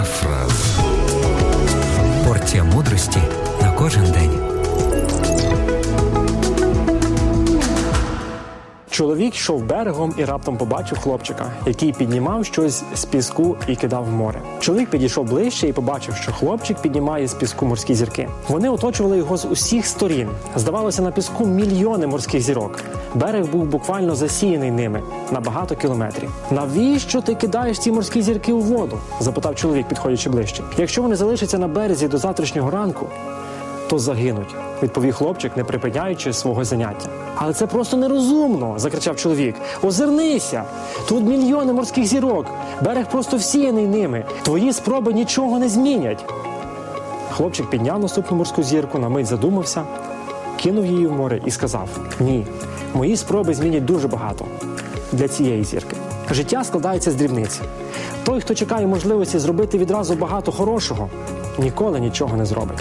Парафраз. Порція мудрості на кожен день. Чоловік йшов берегом і раптом побачив хлопчика, який піднімав щось з піску і кидав в море. Чоловік підійшов ближче і побачив, що хлопчик піднімає з піску морські зірки. Вони оточували його з усіх сторін. Здавалося, на піску мільйони морських зірок. Берег був буквально засіяний ними на багато кілометрів. Навіщо ти кидаєш ці морські зірки у воду? запитав чоловік, підходячи ближче. Якщо вони залишаться на березі до завтрашнього ранку, то загинуть, відповів хлопчик, не припиняючи свого заняття. Але це просто нерозумно, закричав чоловік. Озирнися! Тут мільйони морських зірок. Берег просто всіяний ними. Твої спроби нічого не змінять. Хлопчик підняв наступну морську зірку, на мить задумався, кинув її в море і сказав: Ні, мої спроби змінять дуже багато для цієї зірки. Життя складається з дрібниць. Той, хто чекає можливості зробити відразу багато хорошого, ніколи нічого не зробить.